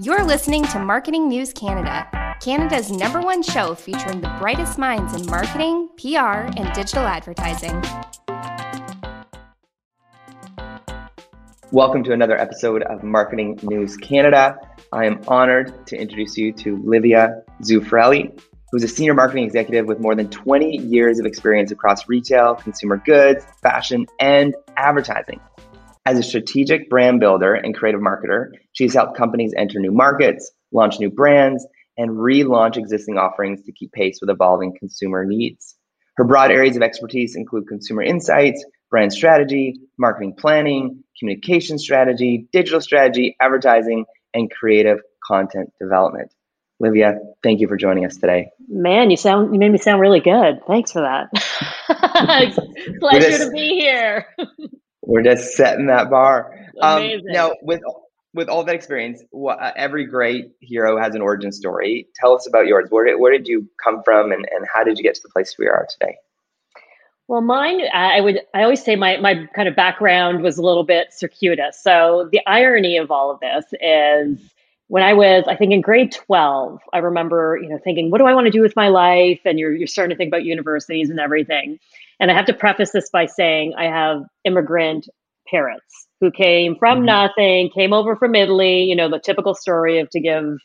You're listening to Marketing News Canada, Canada's number one show featuring the brightest minds in marketing, PR, and digital advertising. Welcome to another episode of Marketing News Canada. I am honored to introduce you to Livia Zuffarelli, who's a senior marketing executive with more than 20 years of experience across retail, consumer goods, fashion, and advertising. As a strategic brand builder and creative marketer, she's helped companies enter new markets, launch new brands, and relaunch existing offerings to keep pace with evolving consumer needs. Her broad areas of expertise include consumer insights, brand strategy, marketing planning, communication strategy, digital strategy, advertising, and creative content development. Livia, thank you for joining us today. Man, you sound you made me sound really good. Thanks for that. Pleasure just, to be here. We're just setting that bar. Um, now, with with all that experience, what, uh, every great hero has an origin story. Tell us about yours. Where did, where did you come from, and, and how did you get to the place we are today? Well, mine, I would, I always say my, my kind of background was a little bit circuitous. So the irony of all of this is when I was, I think in grade 12, I remember, you know, thinking, what do I want to do with my life? And you're, you're starting to think about universities and everything. And I have to preface this by saying I have immigrant parents who came from mm-hmm. nothing, came over from Italy, you know, the typical story of to give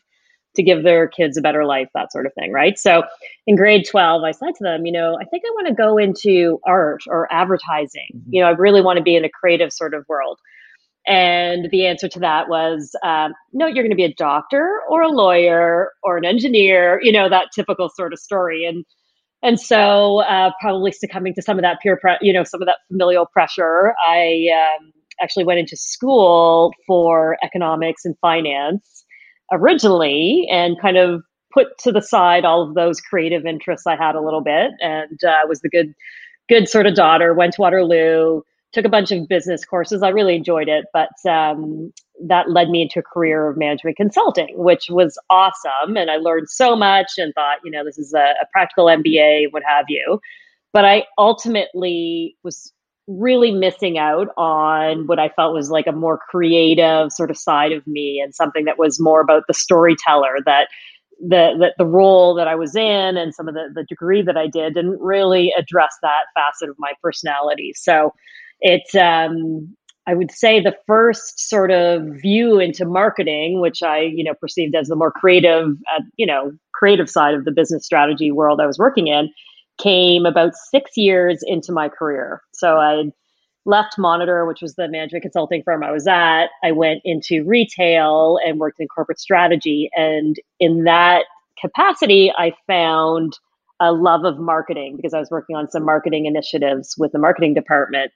to give their kids a better life, that sort of thing, right? So in grade 12, I said to them, you know, I think I want to go into art or advertising. Mm-hmm. You know, I really want to be in a creative sort of world. And the answer to that was um, no, you're going to be a doctor or a lawyer or an engineer, you know, that typical sort of story. And and so, uh, probably succumbing to some of that peer, pre- you know, some of that familial pressure, I um, actually went into school for economics and finance originally, and kind of put to the side all of those creative interests I had a little bit, and uh, was the good, good sort of daughter. Went to Waterloo, took a bunch of business courses. I really enjoyed it, but um, that led me into a career of management consulting, which was awesome. And I learned so much and thought, you know, this is a, a practical MBA, what have you. But I ultimately was really missing out on what I felt was like a more creative sort of side of me and something that was more about the storyteller that the, the, the role that I was in and some of the, the degree that I did didn't really address that facet of my personality. So it um, I would say the first sort of view into marketing, which I, you know, perceived as the more creative, uh, you know, creative side of the business strategy world I was working in, came about six years into my career. So I left Monitor, which was the management consulting firm I was at. I went into retail and worked in corporate strategy. And in that capacity, I found a love of marketing because I was working on some marketing initiatives with the marketing department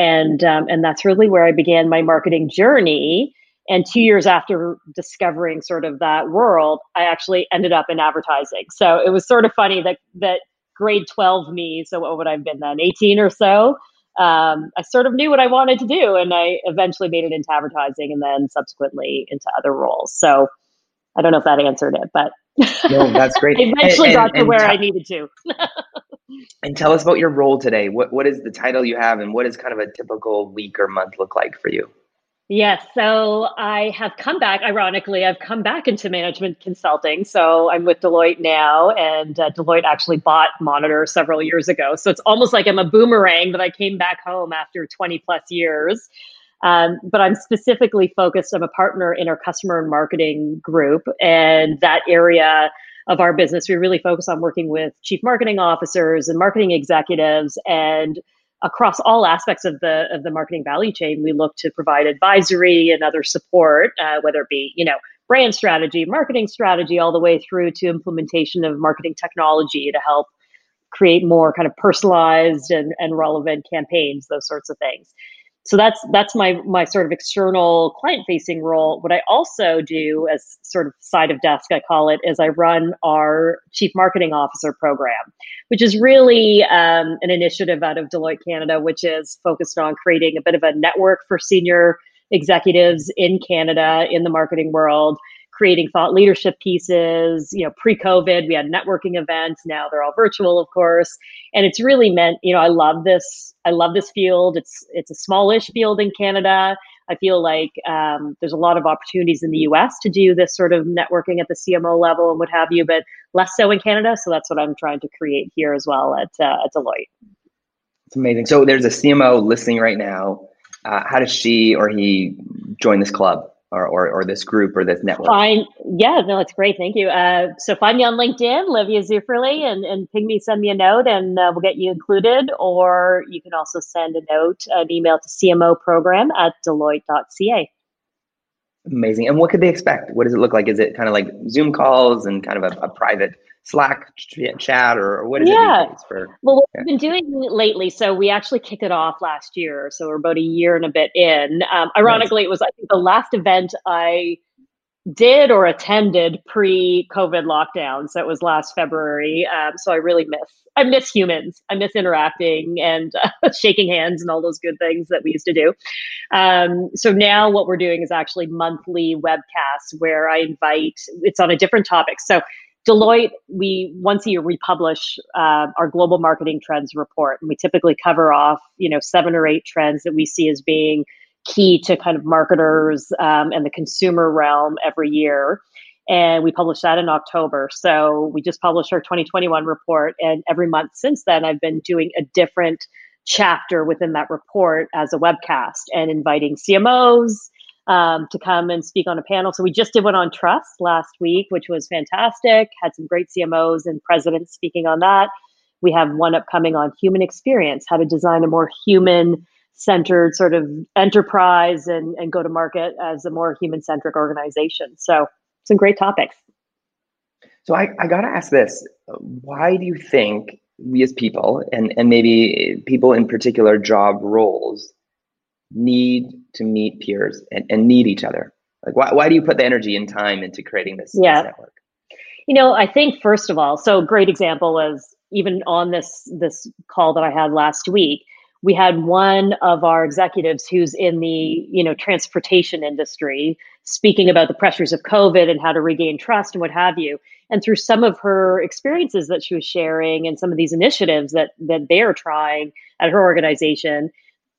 and um, and that's really where I began my marketing journey. And two years after discovering sort of that world, I actually ended up in advertising. So it was sort of funny that that grade twelve me. So what would I have been then? Eighteen or so. Um, I sort of knew what I wanted to do, and I eventually made it into advertising, and then subsequently into other roles. So I don't know if that answered it, but no, that's great. I eventually and, got and, to where I needed to. and tell us about your role today. What what is the title you have, and what does kind of a typical week or month look like for you? Yes, so I have come back. Ironically, I've come back into management consulting. So I'm with Deloitte now, and uh, Deloitte actually bought Monitor several years ago. So it's almost like I'm a boomerang that I came back home after 20 plus years. Um, but I'm specifically focused. I'm a partner in our customer and marketing group, and that area of our business, we really focus on working with chief marketing officers and marketing executives. And across all aspects of the of the marketing value chain we look to provide advisory and other support uh, whether it be you know brand strategy marketing strategy all the way through to implementation of marketing technology to help create more kind of personalized and, and relevant campaigns those sorts of things so that's that's my my sort of external client facing role. What i also do as sort of side of desk i call it is i run our chief marketing officer program which is really um, an initiative out of deloitte canada which is focused on creating a bit of a network for senior executives in canada in the marketing world creating thought leadership pieces. You know, pre-COVID, we had networking events. Now they're all virtual, of course, and it's really meant. You know, I love this. I love this field. It's it's a smallish field in Canada. I feel like um, there's a lot of opportunities in the US to do this sort of networking at the CMO level and what have you, but less so in Canada. So that's what I'm trying to create here as well at, uh, at Deloitte. It's amazing. So there's a CMO listening right now. Uh, how does she or he join this club? Or, or, or this group or this network? Fine. Yeah, no, it's great. Thank you. Uh, so find me on LinkedIn, Livia Zufferli, and, and ping me, send me a note, and uh, we'll get you included. Or you can also send a note, an email to CMO program at deloitte.ca. Amazing. And what could they expect? What does it look like? Is it kind of like Zoom calls and kind of a, a private Slack chat or what is yeah. it for? Well, what yeah. we've been doing lately, so we actually kicked it off last year. So we're about a year and a bit in. Um, ironically, nice. it was, I think, the last event I did or attended pre-COVID lockdowns. So it was last February. Um, so I really miss, I miss humans. I miss interacting and uh, shaking hands and all those good things that we used to do. Um, so now what we're doing is actually monthly webcasts where I invite, it's on a different topic. So Deloitte, we once a year republish uh, our global marketing trends report, and we typically cover off you know seven or eight trends that we see as being key to kind of marketers um, and the consumer realm every year. And we published that in October. So we just published our 2021 report, and every month since then, I've been doing a different chapter within that report as a webcast and inviting CMOs um, to come and speak on a panel. So we just did one on trust last week, which was fantastic. Had some great CMOs and presidents speaking on that. We have one upcoming on human experience, how to design a more human centered sort of enterprise and, and go to market as a more human centric organization. So some great topics. So I, I got to ask this why do you think we as people and, and maybe people in particular job roles need to meet peers and, and need each other? Like, why, why do you put the energy and time into creating this, yeah. this network? You know, I think first of all, so great example is even on this this call that I had last week, we had one of our executives who's in the you know transportation industry speaking about the pressures of covid and how to regain trust and what have you and through some of her experiences that she was sharing and some of these initiatives that that they're trying at her organization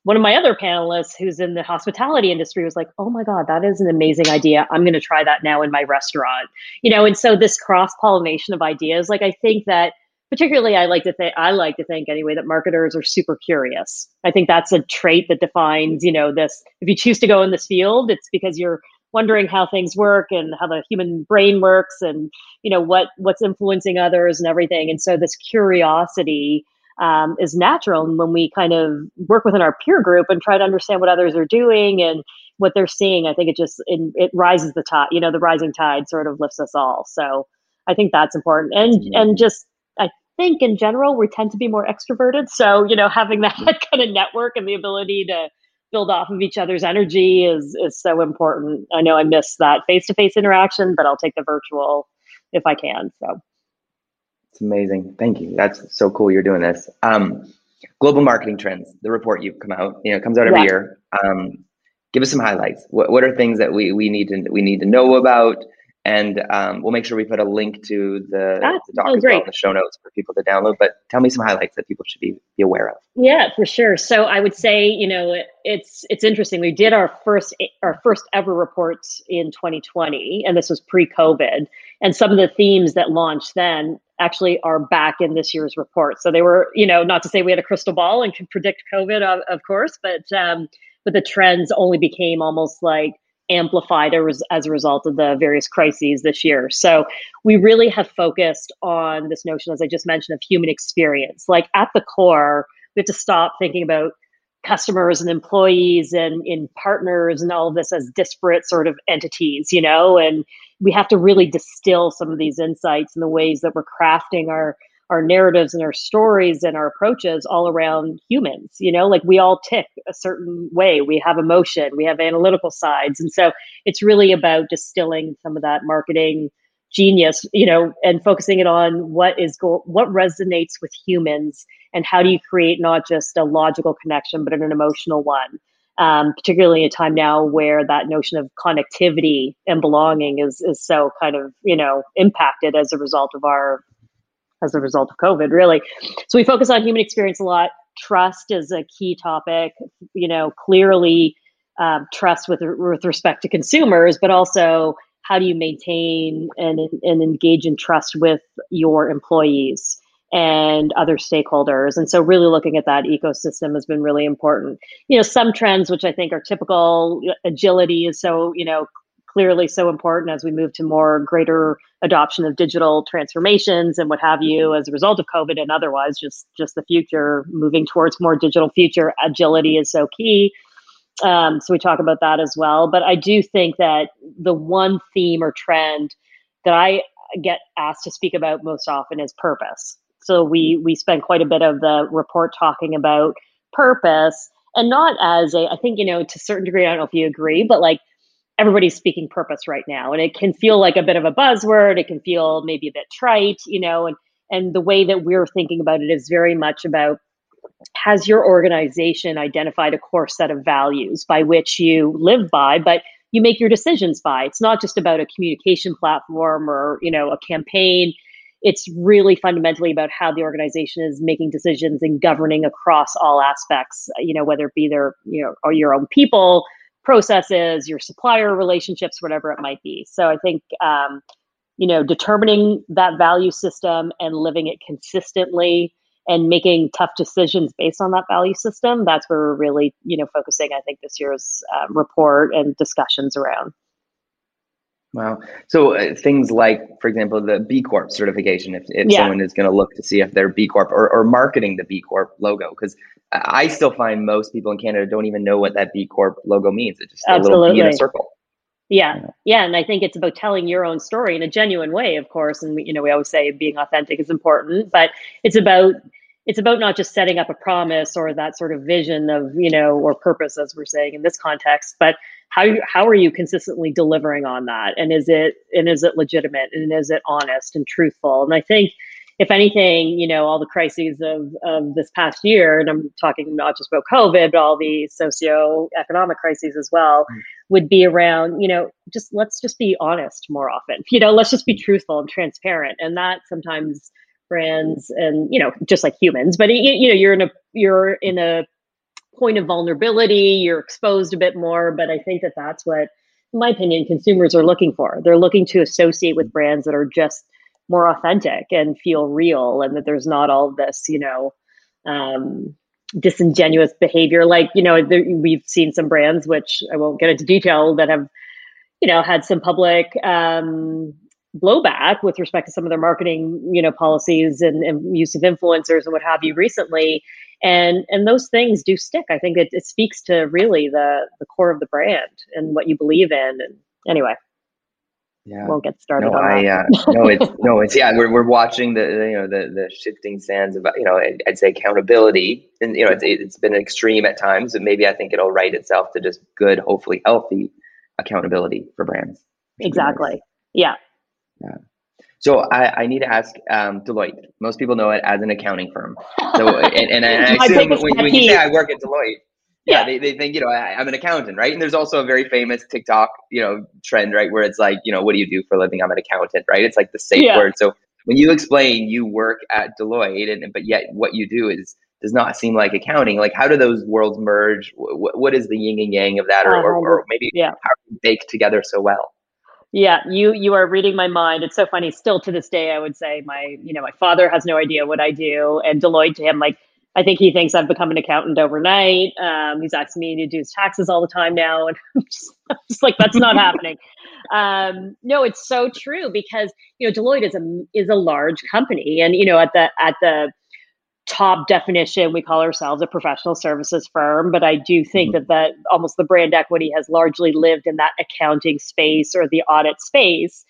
one of my other panelists who's in the hospitality industry was like, "Oh my god, that is an amazing idea. I'm going to try that now in my restaurant." You know, and so this cross-pollination of ideas, like I think that particularly I like to think I like to think anyway that marketers are super curious. I think that's a trait that defines, you know, this if you choose to go in this field, it's because you're wondering how things work and how the human brain works and you know what what's influencing others and everything. And so this curiosity um, is natural. And when we kind of work within our peer group and try to understand what others are doing and what they're seeing, I think it just it, it rises the tide. You know, the rising tide sort of lifts us all. So I think that's important. And and just think in general we tend to be more extroverted. So you know, having that kind of network and the ability to build off of each other's energy is is so important. I know I miss that face to face interaction, but I'll take the virtual if I can. So it's amazing. Thank you. That's so cool. You're doing this. Um, global marketing trends. The report you've come out. You know, comes out every yeah. year. Um, give us some highlights. What What are things that we we need to we need to know about? And um, we'll make sure we put a link to the, ah, the doc as well in the show notes for people to download. But tell me some highlights that people should be, be aware of. Yeah, for sure. So I would say, you know, it's it's interesting. We did our first our first ever reports in 2020, and this was pre-COVID. And some of the themes that launched then actually are back in this year's report. So they were, you know, not to say we had a crystal ball and could predict COVID, of, of course, but um, but the trends only became almost like amplified as a result of the various crises this year. So we really have focused on this notion, as I just mentioned, of human experience. Like at the core, we have to stop thinking about customers and employees and in partners and all of this as disparate sort of entities, you know, and we have to really distill some of these insights in the ways that we're crafting our our narratives and our stories and our approaches all around humans you know like we all tick a certain way. We have emotion we have analytical sides. And so it's really about distilling some of that marketing genius you know and focusing it on what is go- what resonates with humans and how do you create not just a logical connection but an emotional one. Um, particularly in a time now where that notion of connectivity and belonging is is so kind of you know impacted as a result of our as a result of COVID, really. So we focus on human experience a lot. Trust is a key topic. You know, clearly um, trust with with respect to consumers, but also how do you maintain and and engage in trust with your employees and other stakeholders. And so, really looking at that ecosystem has been really important. You know, some trends which I think are typical agility is so you know clearly so important as we move to more greater adoption of digital transformations and what have you as a result of covid and otherwise just just the future moving towards more digital future agility is so key. Um, so we talk about that as well. But i do think that the one theme or trend that i get asked to speak about most often is purpose. So we we spend quite a bit of the report talking about purpose and not as a i think you know to a certain degree i don't know if you agree but like everybody's speaking purpose right now. And it can feel like a bit of a buzzword. It can feel maybe a bit trite you know and and the way that we're thinking about it is very much about has your organization identified a core set of values by which you live by but you make your decisions by? It's not just about a communication platform or you know a campaign. It's really fundamentally about how the organization is making decisions and governing across all aspects you know whether it be their you know or your own people processes, your supplier relationships, whatever it might be. So I think um, you know determining that value system and living it consistently and making tough decisions based on that value system that's where we're really you know focusing i think this year's um, report and discussions around Wow. So uh, things like, for example, the B Corp certification, if, if yeah. someone is going to look to see if they're B Corp or, or marketing the B Corp logo, because I still find most people in Canada don't even know what that B Corp logo means. It's just Absolutely. a little B in a circle. Yeah. yeah. Yeah. And I think it's about telling your own story in a genuine way, of course. And, we, you know, we always say being authentic is important, but it's about it's about not just setting up a promise or that sort of vision of you know or purpose as we're saying in this context but how how are you consistently delivering on that? And is it and is it legitimate? And is it honest and truthful? And i think if anything you know all the crises of of this past year and i'm talking not just about covid but all the socio-economic crises as well mm. would be around you know just let's just be honest more often. You know let's just be truthful and transparent. And that sometimes brands and you know just like humans but you, you know you're in a you're in a point of vulnerability you're exposed a bit more but i think that that's what in my opinion consumers are looking for. They're looking to associate with brands that are just more authentic and feel real and that there's not all this you know um, disingenuous behavior. Like you know there, we've seen some brands which i won't get into detail that have you know had some public um, blowback with respect to some of their marketing, you know, policies and, and, use of influencers and what have you recently. And and those things do stick. I think it, it speaks to really the the core of the brand and what you believe in. And anyway, yeah, won't get started. No, I uh, no, it's no, it's yeah. We're we're watching the, you know the the shifting sands about you know I'd say accountability, and you know it's it's been extreme at times, and maybe I think it'll right itself to just good, hopefully healthy accountability for brands. Exactly. Nice. Yeah. Yeah. So I, I need to ask um, Deloitte. Most people know it as an accounting firm. So and, and I assume when, when, you say I work at Deloitte, yeah, yeah. They, they think you know I, am an accountant, right? And there's also a very famous TikTok you know trend, right, where it's like you know what do you do for a living? I'm an accountant, right? It's like the safe yeah. word. So when you explain you work at Deloitte, and but yet what you do is does not seem like accounting. Like how do those worlds merge? what, what is the yin and yang of that, or, or, or maybe yeah. how are they baked together so well? Yeah, you you are reading my mind. It's so funny. Still to this day, I would say my you know my father has no idea what I do, and Deloitte to him like I think he thinks I've become an accountant overnight. Um, he's asking me to do his taxes all the time now, and I'm just, I'm just like that's not happening. Um, no, it's so true because you know Deloitte is a is a large company, and you know at the at the top definition we call ourselves a professional services firm but i do think mm-hmm. that the almost the brand equity has largely lived in that accounting space or the audit space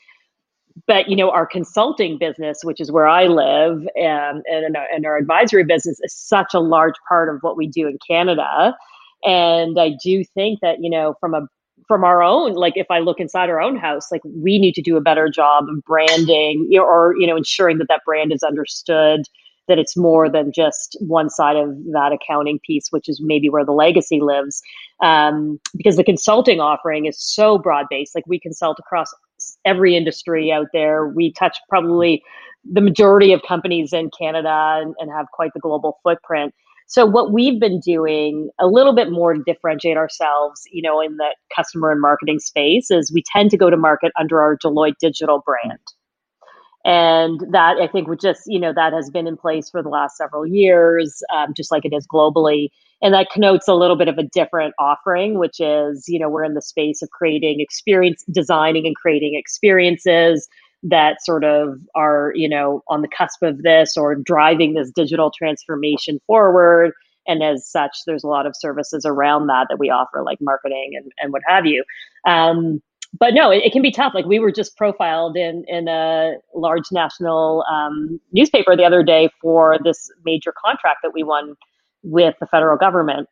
but you know our consulting business which is where i live um, and, and our advisory business is such a large part of what we do in canada and i do think that you know from a from our own like if i look inside our own house like we need to do a better job of branding you know, or you know ensuring that that brand is understood that it's more than just one side of that accounting piece, which is maybe where the legacy lives. Um, because the consulting offering is so broad based. Like we consult across every industry out there. We touch probably the majority of companies in Canada and, and have quite the global footprint. So what we've been doing a little bit more to differentiate ourselves, you know, in the customer and marketing space is we tend to go to market under our Deloitte digital brand. And that I think would just, you know, that has been in place for the last several years, um, just like it is globally. And that connotes a little bit of a different offering, which is, you know, we're in the space of creating experience, designing and creating experiences that sort of are, you know, on the cusp of this or driving this digital transformation forward. And as such, there's a lot of services around that that we offer, like marketing and, and what have you. Um, but no, it, it, can be tough. Like we were just profiled in in a large national um, newspaper the other day for this major contract that we won with the federal government,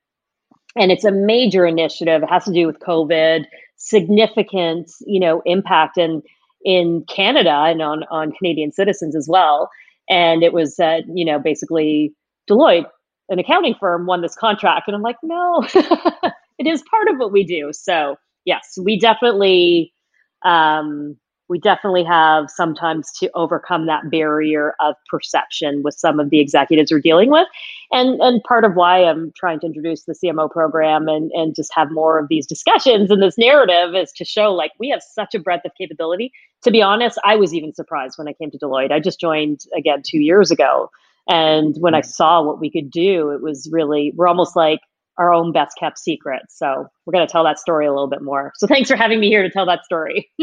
and it's a major initiative. It has to do with COVID, significant, you know, impact, and in Canada and on, on Canadian citizens as well. And it was, uh, you know, basically Deloitte, an accounting firm, won this contract. And I'm like, no, it is part of what we do. So, yes, we definitely um, we definitely have sometimes to overcome that barrier of perception with some of the executives we're dealing with. And and part of why I'm trying to introduce the CMO program and, and just have more of these discussions and this narrative is to show like we have such a breadth of capability. To be honest, I was even surprised when I came to Deloitte. I just joined again two years ago. And when I saw what we could do, it was really, we're almost like our own best kept secret. So we're going to tell that story a little bit more. So thanks for having me here to tell that story.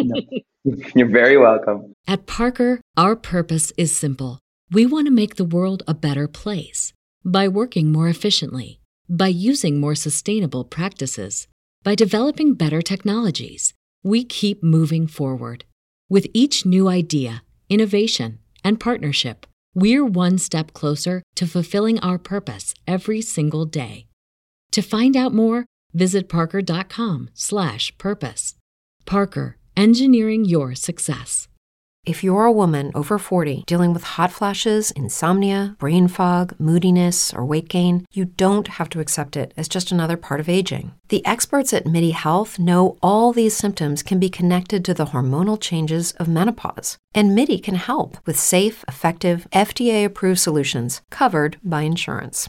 You're very welcome. At Parker, our purpose is simple. We want to make the world a better place by working more efficiently, by using more sustainable practices, by developing better technologies. We keep moving forward. With each new idea, innovation, and partnership, we're one step closer to fulfilling our purpose every single day. To find out more, visit parker.com/purpose. Parker, engineering your success. If you're a woman over 40 dealing with hot flashes, insomnia, brain fog, moodiness, or weight gain, you don't have to accept it as just another part of aging. The experts at MIDI Health know all these symptoms can be connected to the hormonal changes of menopause. And MIDI can help with safe, effective, FDA approved solutions covered by insurance.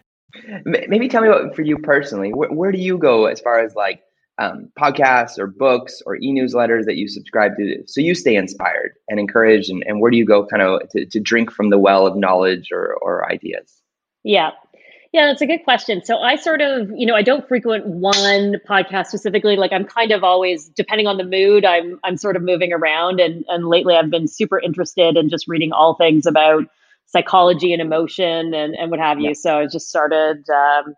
Maybe tell me about for you personally. Where, where do you go as far as like um, podcasts or books or e-newsletters that you subscribe to so you stay inspired and encouraged and, and where do you go kind of to, to drink from the well of knowledge or, or ideas yeah yeah that's a good question so i sort of you know i don't frequent one podcast specifically like i'm kind of always depending on the mood i'm i'm sort of moving around and and lately i've been super interested in just reading all things about psychology and emotion and, and what have you. Yeah. So I just started um,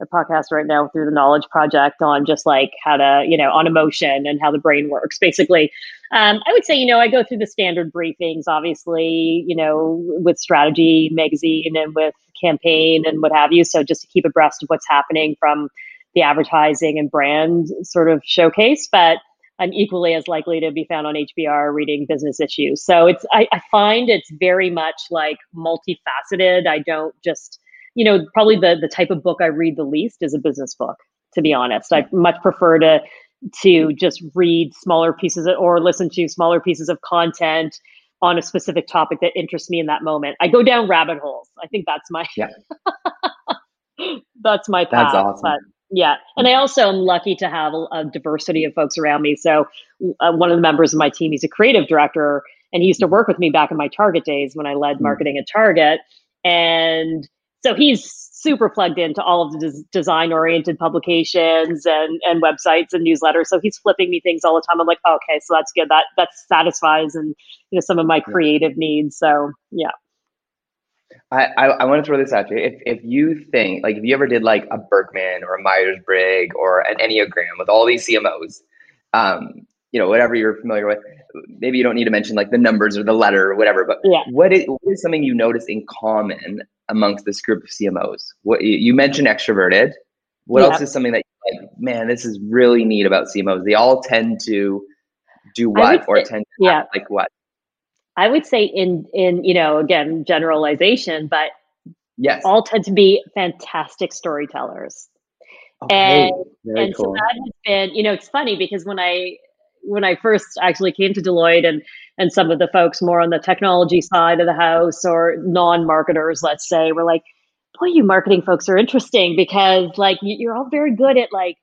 a podcast right now through the Knowledge Project on just like how to, you know, on emotion and how the brain works. Basically, um, I would say, you know, I go through the standard briefings, obviously, you know, with Strategy Magazine and with Campaign and what have you. So just to keep abreast of what's happening from the advertising and brand sort of showcase. But I'm equally as likely to be found on HBR reading business issues. So it's I, I find it's very much like multifaceted. I don't just you know probably the the type of book I read the least is a business book. To be honest, I much prefer to to just read smaller pieces or listen to smaller pieces of content on a specific topic that interests me in that moment. I go down rabbit holes. I think that's my yeah. that's my path. That's awesome. Yeah. And I also am lucky to have a, a diversity of folks around me. So, uh, one of the members of my team, he's a creative director, and he used to work with me back in my Target days when I led mm. marketing at Target. And so he's super plugged into all of the des- design oriented publications and, and websites and newsletters. So he's flipping me things all the time. I'm like, oh, okay, so that's good. That that satisfies and you know some of my creative needs. So yeah. I, I, I want to throw this at you. If if you think like if you ever did like a Birkman or a Myers Briggs or an Enneagram with all these CMOs, um, you know, whatever you're familiar with, maybe you don't need to mention like the numbers or the letter or whatever, but yeah. what, is, what is something you notice in common amongst this group of CMOs? What you mentioned extroverted. What yeah. else is something that like, man, this is really neat about CMOs? They all tend to do what or tend to yeah. like what? I would say in in you know again generalization, but yes, all tend to be fantastic storytellers. Oh, okay, and and cool. so that has been you know it's funny because when I when I first actually came to Deloitte and and some of the folks more on the technology side of the house or non-marketers, let's say, were like, boy, you marketing folks are interesting because like you're all very good at like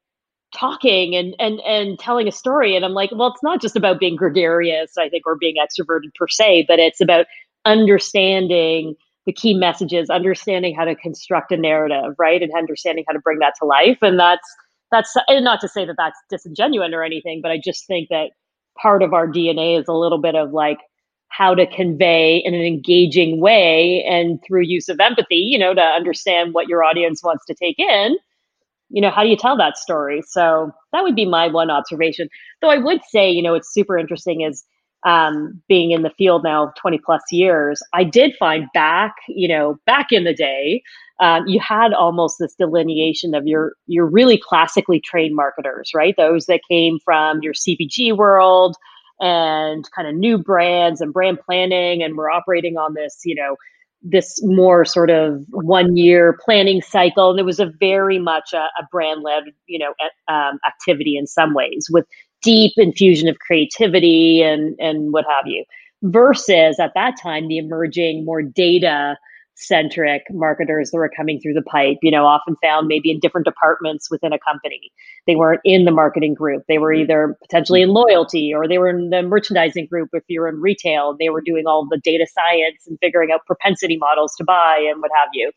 talking and and and telling a story. And i'm like well it's not just about being gregarious i think or being extroverted per se but it's about understanding the key messages understanding how to construct a narrative right? And understanding how to bring that to life. And that's that's and not to say that that's disingenuous or anything but i just think that part of our dna is a little bit of like how to convey in an engaging way and through use of empathy you know to understand what your audience wants to take in you know, how do you tell that story? So that would be my one observation. Though I would say, you know, it's super interesting is um, being in the field now 20 plus years, I did find back, you know, back in the day, um, you had almost this delineation of your your really classically trained marketers, right? Those that came from your CPG world and kind of new brands and brand planning, and we're operating on this, you know, this more sort of one year planning cycle. And it was a very much a, a brand led you know um, activity in some ways with deep infusion of creativity and and what have you versus at that time the emerging more data centric marketers that were coming through the pipe, you know, often found maybe in different departments within a company. They weren't in the marketing group. They were either potentially in loyalty or they were in the merchandising group if you're in retail. They were doing all the data science and figuring out propensity models to buy and what have you.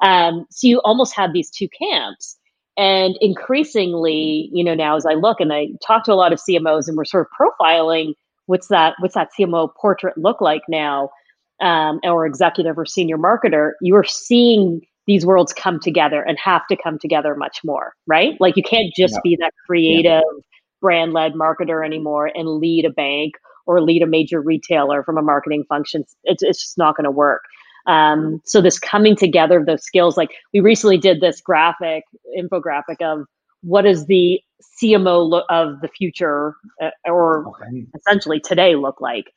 Um, so you almost have these two camps. And increasingly, you know, now as I look and I talk to a lot of CMOs and we're sort of profiling what's that, what's that CMO portrait look like now? Um, or executive or senior marketer, you are seeing these worlds come together and have to come together much more, right? Like you can't just yeah. be that creative yeah. brand led marketer anymore and lead a bank or lead a major retailer from a marketing function. It's, it's just not going to work. Um, so this coming together of those skills, like we recently did this graphic infographic of what is the CMO lo- of the future uh, or okay. essentially today look like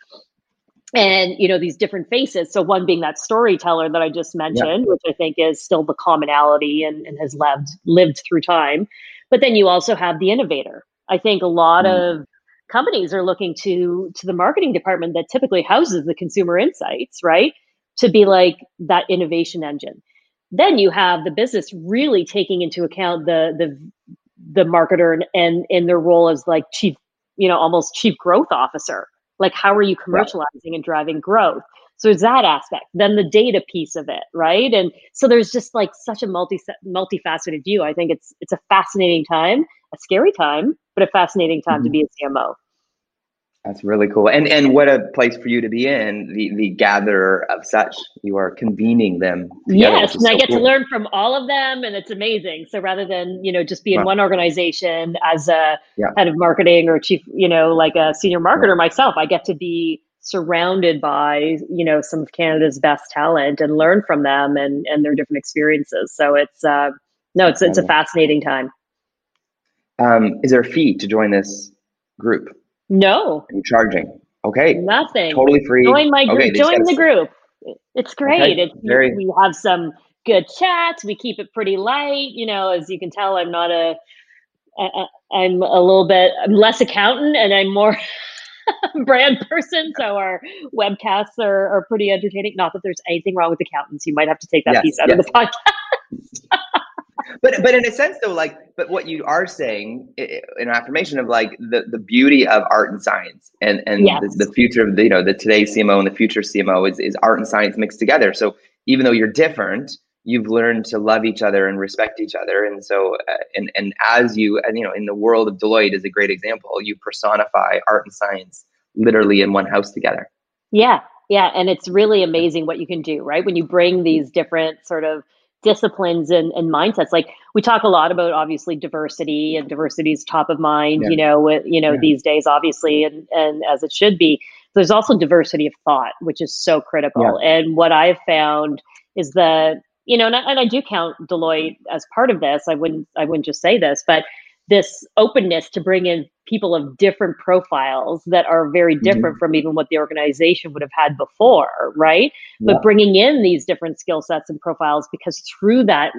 and you know these different faces. So one being that storyteller that i just mentioned which i think is still the commonality and, and, has lived lived through time. But then you also have the innovator. I think a lot mm. of companies are looking to to the marketing department that typically houses the consumer insights right? To be like that innovation engine. Then you have the business really taking into account the the the marketer and and in their role as like chief you know almost chief growth officer like, how are you commercializing and driving growth? So there's that aspect. Then the data piece of it, right? And so there's just like such a multi multifaceted view. I think it's it's a fascinating time, a scary time, but a fascinating time mm-hmm. to be a CMO. That's really cool. And and what a place for you to be in, the the gatherer of such. You are convening them. Together, yes, and so I get cool. to learn from all of them and it's amazing. So rather than, you know, just be in wow. one organization as a yeah. head of marketing or chief, you know, like a senior marketer myself, I get to be surrounded by, you know, some of Canada's best talent and learn from them and and their different experiences. So it's uh no, it's it's a fascinating time. Um, is there a fee to join this group? No. Are you charging? Okay. Nothing. Totally free. Join my group. Okay, join the group. It's great. Okay. It's very. We have some good chats. We keep it pretty light. You know, as you can tell, I'm not a. a I'm a little bit. I'm less accountant, and I'm more. brand person so our webcasts are, are pretty entertaining not that there's anything wrong with accountants you might have to take that yes, piece out yes. of the podcast but but in a sense though, like, but what you are saying, an affirmation of like the the beauty of art and science, and and yes. the, the, future of the, you know the today's CMO and the future CMO is is art and science mixed together. So even though you're different, you've learned to love each other and respect each other. And so uh, and and as you and you know in the world of deloitte is a great example you personify art and science literally in one house together. Yeah. Yeah. And it's really amazing what you can do right? When you bring these different sort of disciplines and, and mindsets like we talk a lot about obviously diversity and diversity is top of mind yeah. you know with, you know yeah. these days obviously and and as it should be there's also diversity of thought which is so critical yeah. and what i've found is that you know, and I, and I do count Deloitte as part of this. I wouldn't I wouldn't just say this, but this openness to bring in people of different profiles that are very mm-hmm. different mm-hmm. from even what the organization would have had before, right? Yeah. But bringing in these different skill sets and profiles because through that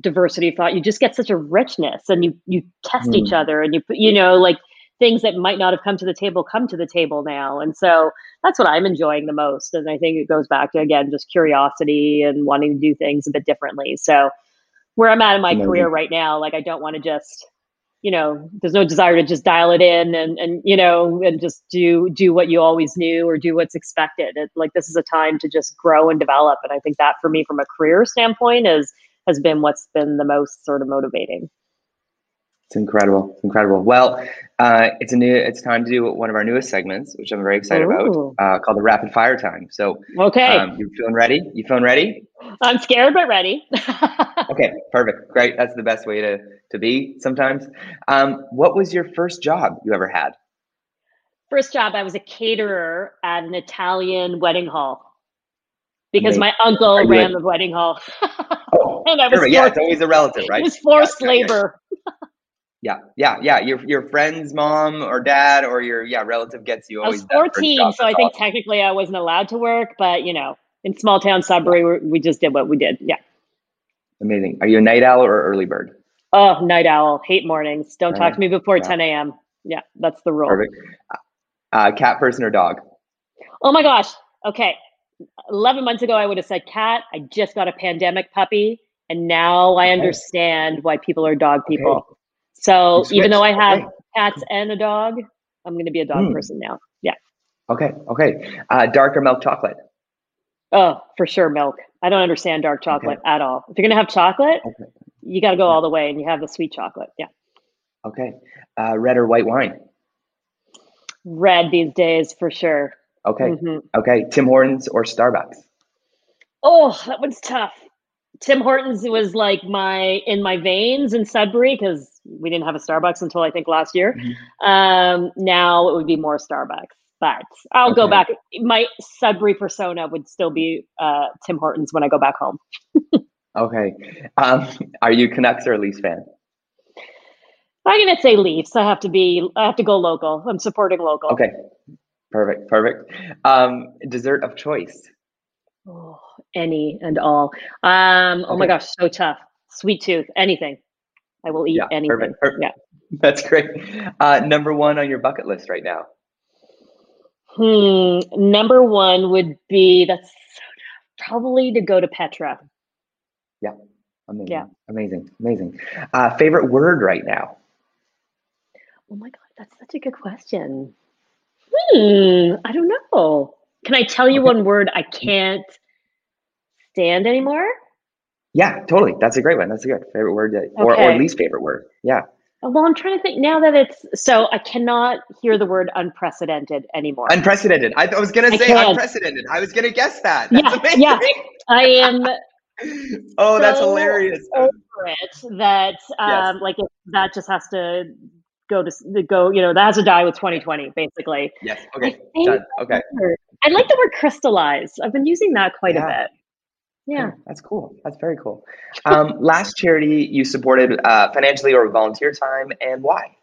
diversity of thought, you just get such a richness and you you test mm. each other and you you know like things that might not have come to the table come to the table now. And so that's what I'm enjoying the most. And I think it goes back to, again, just curiosity and wanting to do things a bit differently. So where I'm at in my Amazing. career right now, like I don't want to just, you know, there's no desire to just dial it in and, and, you know, and just do, do what you always knew or do what's expected. It, like this is a time to just grow and develop. And I think that for me, from a career standpoint is, has been what's been the most sort of motivating. It's incredible. It's incredible. Well, uh, it's a new. It's time to do one of our newest segments, which I'm very excited Ooh. about, uh, called the rapid fire time. So, okay, um, you feeling ready? You feeling ready? I'm scared but ready. okay, perfect, great. That's the best way to to be sometimes. Um, what was your first job you ever had? First job, I was a caterer at an Italian wedding hall because Amazing. my uncle ran the wedding hall. oh, and I was forced, yeah, it's always a relative, right? It was forced yeah, labor. Yeah, yeah, yeah. Your your friend's mom or dad or your yeah relative gets you. I was fourteen, so I think technically I wasn't allowed to work, but you know, in small town Sudbury, we just did what we did. Yeah. Amazing. Are you a night owl or early bird? Oh, night owl. Hate mornings. Don't talk to me before yeah. 10 a.m. Yeah, that's the rule. Perfect. Uh, cat person or dog? Oh my gosh. Okay. 11 months ago, I would have said cat. I just got a pandemic puppy. And now I understand why people are dog people. Okay. So even though I have okay. cats and a dog, I'm going to be a dog mm. person now. Yeah. Okay. Okay. Uh, dark or milk chocolate? Oh, for sure, milk. I don't understand dark chocolate okay. at all. If you're going to have chocolate, okay. you got to go all the way and you have the sweet chocolate. Yeah. Okay. Uh, red or white wine? Red these days for sure. Okay. Mm-hmm. Okay. Tim Hortons or Starbucks? Oh, that one's tough. Tim Hortons was like my in my veins in Sudbury because we didn't have a Starbucks until I think last year. Mm-hmm. Um, now it would be more Starbucks, but I'll okay. go back. My Sudbury persona would still be uh, Tim Hortons when I go back home. okay, um, are you Canucks or Leafs fan? I'm gonna say Leafs. I have to be. I have to go local. I'm supporting local. Okay, perfect, perfect. Um, dessert of choice. Oh, any and all. Um, okay. Oh my gosh, so tough. Sweet tooth, anything. I will eat yeah, anything. Perfect, perfect. Yeah. That's great. Uh, number one on your bucket list right now. Hmm. Number one would be that's probably to go to Petra. Yeah. Amazing. Yeah. Amazing. Amazing. Uh, favorite word right now? Oh my God, that's such a good question. Hmm. I don't know. Can I tell you okay. one word I can't stand anymore? Yeah, totally. That's a great one. That's a good favorite word, that, or, or least favorite word. Yeah. Well, I'm trying to think now that it's so I cannot hear the word unprecedented anymore. Unprecedented. I, I was going to say unprecedented. I was going to guess that. That's yeah, amazing. Yeah. I am. oh, so that's hilarious. Over it that um, yes. like it, that just has to go to go. You know, that has to die with 2020, basically. Yes. Okay. Done. Okay. I like the word crystallize. I've been using that quite yeah. a bit. Yeah. That's cool. That's very cool. Um, last charity you supported uh, financially or volunteer time and why?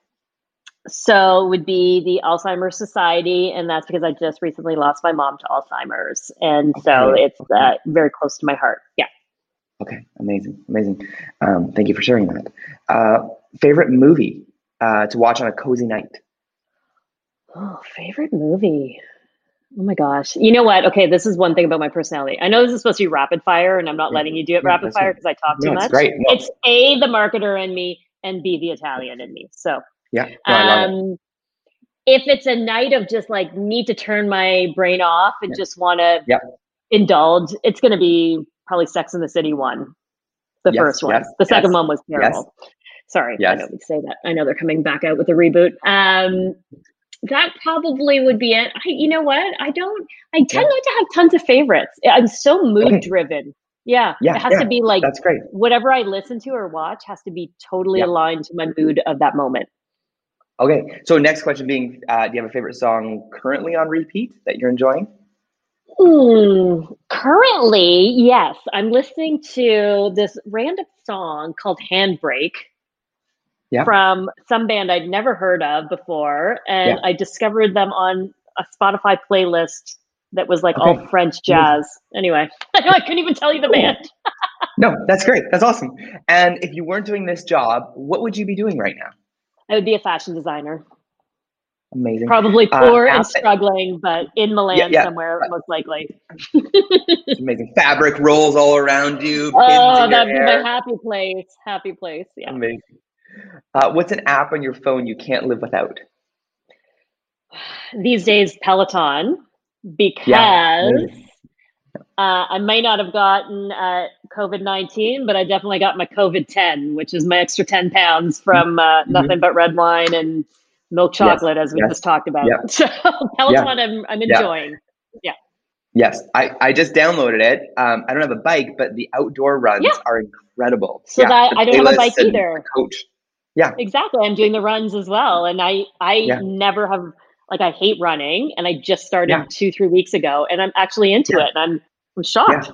So would be the Alzheimer's Society, and that's because I just recently lost my mom to Alzheimer's, and okay. so it's uh, very close to my heart. Yeah. Okay, amazing, amazing. Um, thank you for sharing that. Uh, favorite movie uh, to watch on a cozy night? Oh, favorite movie. Oh my gosh. You know what? Okay, this is one thing about my personality. I know this is supposed to be rapid fire, and I'm not letting you do it rapid fire because I talk No, too it's much. great. No. It's A, the marketer in me, and B, the Italian in me. So Yeah, no, love it. um, if it's a night of just like need to turn my brain off and Yeah. just want to Yeah. indulge, it's going to be probably Sex in the City one, the Yes, first one. yes, the second yes, one was terrible. Sorry, I know we say that. I know they're coming back out with a reboot. Um, that probably would be it. I, you know what? I don't. I tend Yeah. not to have tons of favorites. I'm so mood driven. Yeah, Yeah, it has yeah, to be like That's great. whatever I listen to or watch has to be totally Yeah. aligned to my mood of that moment. Okay, so next question being, uh, do you have a favorite song currently on repeat that you're enjoying? Hmm. Currently, yes, I'm listening to this random song called Handbrake Yeah. from some band I'd never heard of before. And Yeah. I discovered them on a Spotify playlist that was like all French jazz. Anyway, I couldn't even tell you the Cool. band. No, that's great. That's awesome. And if you weren't doing this job, what would you be doing right now? I would be a fashion designer. Amazing. Probably Uh, poor and struggling, but in Milan yeah. somewhere, most likely. Amazing. Fabric rolls all around you. Oh, that'd be hair. my happy place. Happy place. Yeah. Amazing. Uh, what's an app on your phone you can't live without? these days Peloton because amazing. uh, I might not have gotten uh, COVID 19, but I definitely got my COVID 10, which is my extra 10 pounds from uh, nothing but red wine and milk Mm-hmm. Yes, chocolate, as we yes, just talked about. yeah. So, Peloton, I'm, I'm Yeah. enjoying. Yes, I, I just downloaded it. Um, I don't have a bike, but the outdoor runs Yeah. are incredible. So Yeah, that I don't have a bike either. the Coach. Yeah. Exactly. I'm doing the runs as well. And I, I Yeah. never have, like, I hate running. And I just started Yeah. two, three weeks ago. And I'm actually into Yeah. it. And I'm, I'm shocked.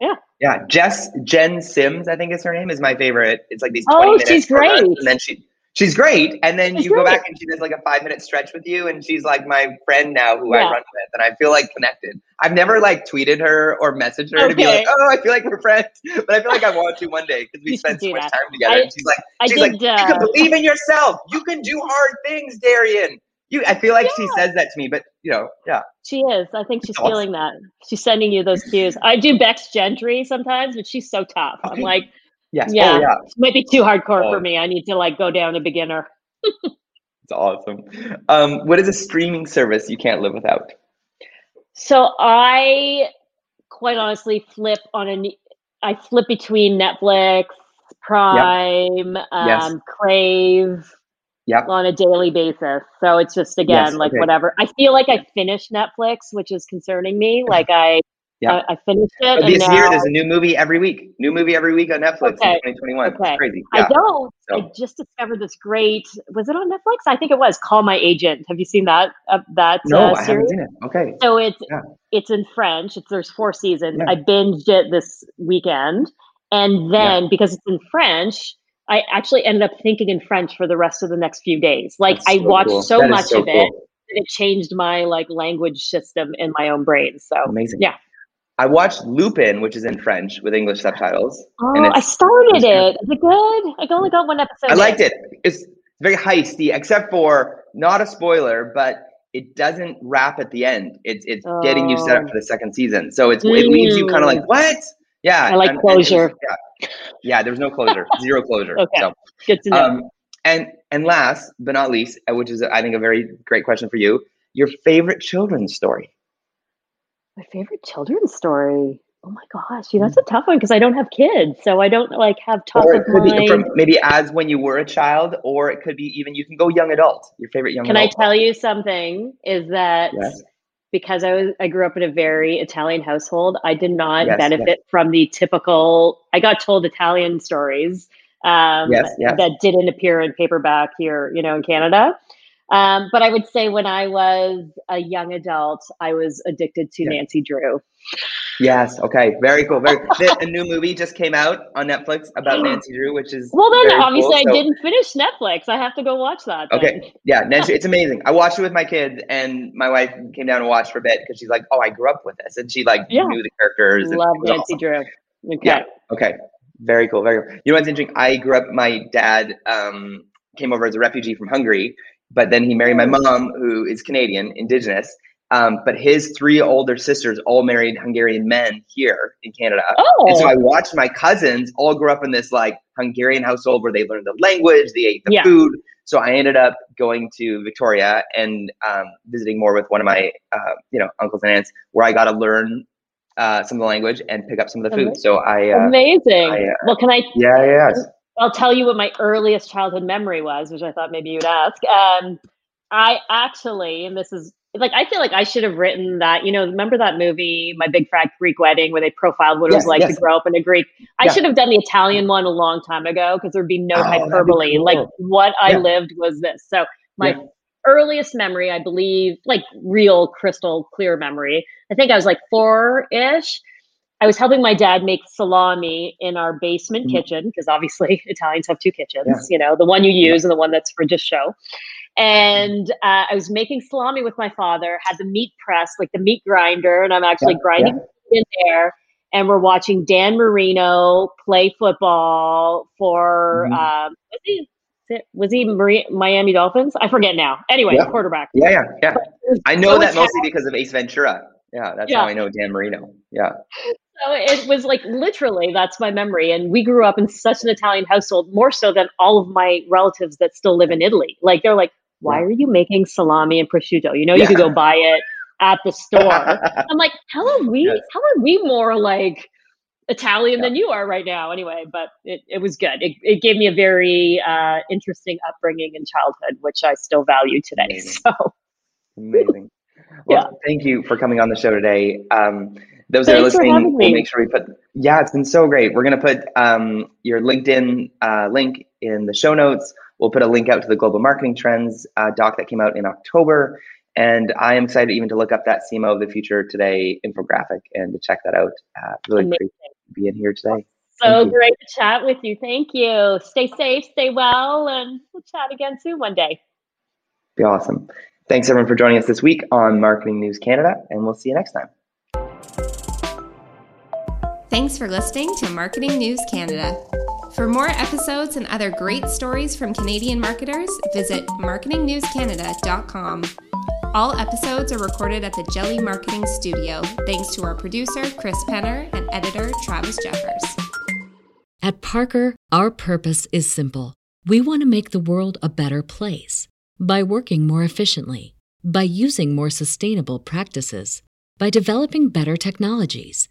Yeah, yeah. Jess Jen Sims, I think is her name, is my favorite. It's like these Oh, she's for runs, great. and then she she's great, and then you go back and she does like a five minute stretch with you, and she's like my friend now who I run with, and I feel like connected. I've never like tweeted her or messaged her to be like, oh, I feel like we're friends, but I feel like I want to one day because we spend so much that. time together. I- and she's like, I she's did, like, you can uh, believe in yourself. You can do hard things, Darian. You, I feel like she says that to me, but you know, yeah, She is. I think she's Awesome. feeling that. She's sending you those cues. I do Becs Gentry sometimes, but she's so tough. I'm like, yes, yeah, oh yeah, it might be too hardcore Oh. for me. I need to like go down a beginner. it's awesome. Um, what is a streaming service you can't live without? So I quite honestly flip on a I flip between Netflix, Prime, um, Crave Yep. on a daily basis. So it's just again Yes, like okay. whatever. I feel like I finished Netflix, which is concerning me. Like I, Yeah. I, I finished it. But and this year, there's a new movie every week. New movie every week on Netflix Okay, in 2021. okay. It's crazy. I don't. I just discovered this great. Was it on Netflix? I think it was. Call My Agent. Have you seen that? Uh, that No, uh, I haven't seen it. Okay. So it's Yeah. it's in French. It's there's four seasons. Yeah. I binged it this weekend, and then because it's in French, I actually ended up thinking in French for the rest of the next few days. Like That's I watched cool. so That much so of it cool. that it changed my like language system in my own brain. So Amazing. yeah. I watched Lupin, which is in French with English subtitles. Oh, I started it. Is it good? I only got one episode. I liked it. It's very heisty, except for not a spoiler, but it doesn't wrap at the end. It's it's getting you set up Oh. for the second season. So it's it leaves you kind of like what? Yeah. I like and- and was- closure. yeah. Yeah. There was no closure. Zero closure. Okay. So. Good to know. Um, and and last but not least, which is I think a very great question for you, your favorite children's story. My favorite children's story. Oh my gosh, you know, that's a tough one because I don't have kids, so I don't like have top or of it could mind. be from maybe as when you were a child, or it could be even you can go young adult. Your favorite young adult. Can I tell you something? Is that Yes. because I was I grew up in a very Italian household, I did not Yes, yes. benefit from the typical. I got told Italian stories um, Yes, yes. that didn't appear in paperback here, you know, in Canada. Um, but I would say when I was a young adult, I was addicted to Yeah. Nancy Drew. Yes. Okay. Very cool. Very. a new movie just came out on Netflix about Nancy Drew, which is Well, then obviously cool. I So- didn't finish Netflix. I have to go watch that. then. Okay. Yeah, Nancy, it's amazing. I watched it with my kids, and my wife came down and watched for a bit because she's like, "Oh, I grew up with this," and she like Yeah. knew the characters. and Love Nancy awesome. Drew. Okay. Yeah. Okay. Very cool. Very cool. You know what's interesting? I grew up. My dad um, came over as a refugee from Hungary, but then he married my Oh. mom, who is Canadian, Indigenous. Um, but his three older sisters all married Hungarian men here in Canada. Oh. And so I watched my cousins all grow up in this like Hungarian household where they learned the language, they ate the Yeah. food. So I ended up going to Victoria and um, visiting more with one of my, uh, you know, uncles and aunts, where I got to learn uh, some of the language and pick up some of the food. Amazing. So I, uh, Amazing. I, uh, well, can I yeah, yeah, yeah. I'll tell you what my earliest childhood memory was, which I thought maybe you'd ask. Um, I actually, and this is like, I feel like I should have written that. You know, remember that movie, My Big Fat Greek Wedding, where they profiled what it Yes, was like yes. to grow up in a Greek. I Yeah. should have done the Italian one a long time ago because there'd be no Oh, that'd be hyperbole. cool. Like what I Yeah. lived was this. So my Yeah. earliest memory, I believe, like real crystal clear memory. I think I was like four ish. I was helping my dad make salami in our basement Mhm. kitchen because obviously Italians have two kitchens, you know, the one you use and the one that's for just show. And uh, I was making salami with my father, had the meat press, like the meat grinder, and I'm actually Yeah, grinding in there. And we're watching Dan Marino play football for, Mhm. um, was he, was he Mari- Miami Dolphins? I forget now. Anyway, Yeah. quarterback. Yeah, yeah, yeah. I know that mostly because of Ace Ventura. Yeah, that's Yeah. how I know Dan Marino. Yeah. So it was like literally that's my memory. And we grew up in such an Italian household, more so than all of my relatives that still live in Italy. Like they're like, why are you making salami and prosciutto? You know, you Yeah. could go buy it at the store. I'm like, how are we? Yes. How are we more like Italian Yeah. than you are right now? Anyway, but it, it was good. It, it gave me a very uh, interesting upbringing in childhood, which I still value today. Amazing. So Amazing. Well, thank you for coming on the show today. Um, those that are listening, we'll make sure we put. Yeah, it's been so great. We're gonna put um, your LinkedIn uh, link in the show notes. We'll put a link out to the Global Marketing Trends uh, doc that came out in October, and I am excited even to look up that CMO of the Future today infographic and to check that out. Uh, really Amazing. great to be in here today. so great to chat with you. Thank you. Stay safe, stay well, and we'll chat again soon one day. Be awesome. Thanks everyone for joining us this week on Marketing News Canada, and we'll see you next time. Thanks for listening to Marketing News Canada. For more episodes and other great stories from Canadian marketers, visit marketingnewscanada.com. All episodes are recorded at the Jelly Marketing Studio, thanks to our producer, Chris Penner, and editor, Travis Jeffers. At Parker, our purpose is simple. We want to make the world a better place by working more efficiently, by using more sustainable practices, by developing better technologies.